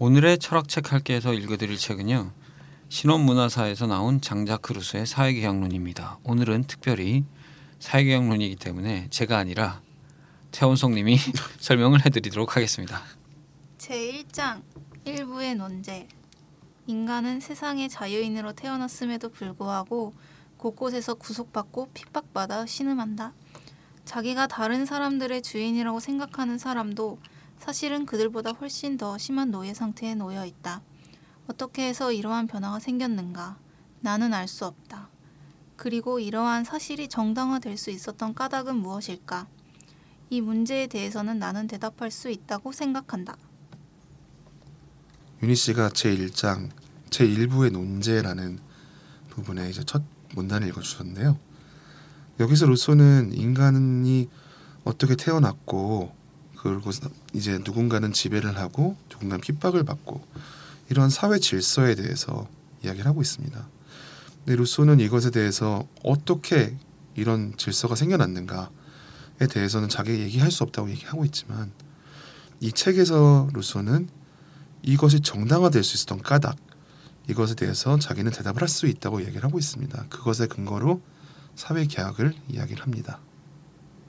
오늘의 철학책 할게에서 읽어드릴 책은요. 신원문화사에서 나온 장자크 루소의 사회개혁론입니다. 오늘은 특별히 사회개혁론이기 때문에 제가 아니라 태원송님이 설명을 해드리도록 하겠습니다. 제1장 일부의 논제 인간은 세상의 자유인으로 태어났음에도 불구하고 곳곳에서 구속받고 핍박받아 신음한다. 자기가 다른 사람들의 주인이라고 생각하는 사람도 사실은 그들보다 훨씬 더 심한 노예 상태에 놓여 있다. 어떻게 해서 이러한 변화가 생겼는가? 나는 알 수 없다. 그리고 이러한 사실이 정당화될 수 있었던 까닭은 무엇일까? 이 문제에 대해서는 나는 대답할 수 있다고 생각한다. 유니 씨가 제 1장 제 1부의 논제라는 부분에 이제 첫 문단을 읽어주셨는데요. 여기서 루소는 인간이 어떻게 태어났고 그리고 이제 누군가는 지배를 하고 누군가는 핍박을 받고 이러한 사회 질서에 대해서 이야기를 하고 있습니다. 근데 루소는 이것에 대해서 어떻게 이런 질서가 생겨났는가에 대해서는 자기 얘기할 수 없다고 얘기하고 있지만 이 책에서 루소는 이것이 정당화될 수 있었던 까닭 이것에 대해서 자기는 대답을 할 수 있다고 얘기를 하고 있습니다. 그것의 근거로 사회 계약을 이야기를 합니다.